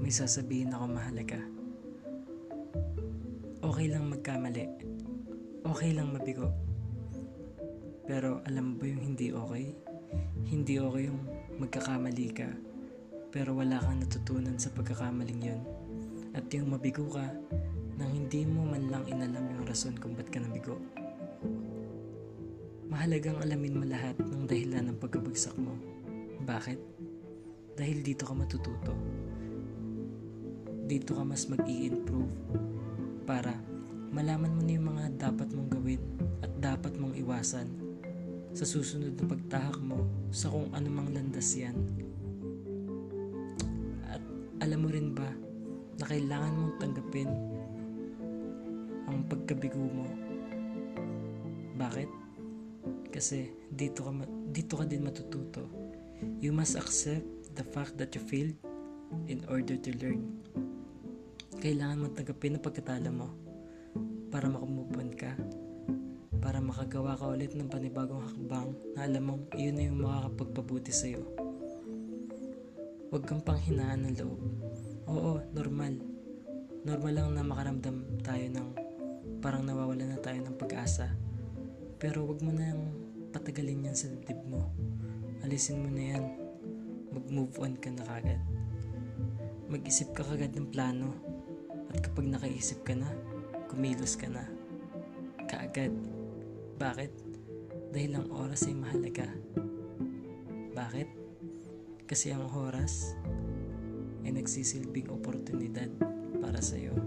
may sasabihin ako mahalaga. Okay lang magkamali. Okay lang mabigo. Pero alam mo ba yung hindi okay? Hindi okay yung magkakamali ka pero wala kang natutunan sa pagkakamaling yun. At yung mabigo ka nang hindi mo man lang inalam yung rason kung ba't ka nabigo. Mahalagang alamin mo lahat ng dahilan ng pagkabagsak mo. Bakit? Dahil dito ka matututo. Dito ka mas mag improve para malaman mo na yung mga dapat mong gawin at dapat mong iwasan sa susunod na pagtahak mo sa kung anumang landas yan. At alam mo rin ba na kailangan mong tanggapin ang pagkabigo mo? Bakit? Kasi dito ka, dito ka din matututo. You must accept the fact that you failed in order to learn. Kailangan mong tanggapin ang pagkatala mo para makamove ka para makagawa ka ulit ng panibagong hakbang na alam mong iyon na yung makakapagpabuti sa'yo. Huwag kang panghinaan ng loob. Oo, normal. Normal lang na makaramdam tayo ng parang nawawala na tayo ng pag-asa. Pero wag mo nang patagalin yan sa dibdib mo. Alisin mo na yan. Mag-move on ka na kagad. Mag-isip ka kagad ng plano. At kapag nakaisip ka na, kumilos ka na. Kaagad. Bakit? Dahil ang oras ay mahalaga. Bakit? Kasi ang oras ay nagsisilbing oportunidad para sa iyo.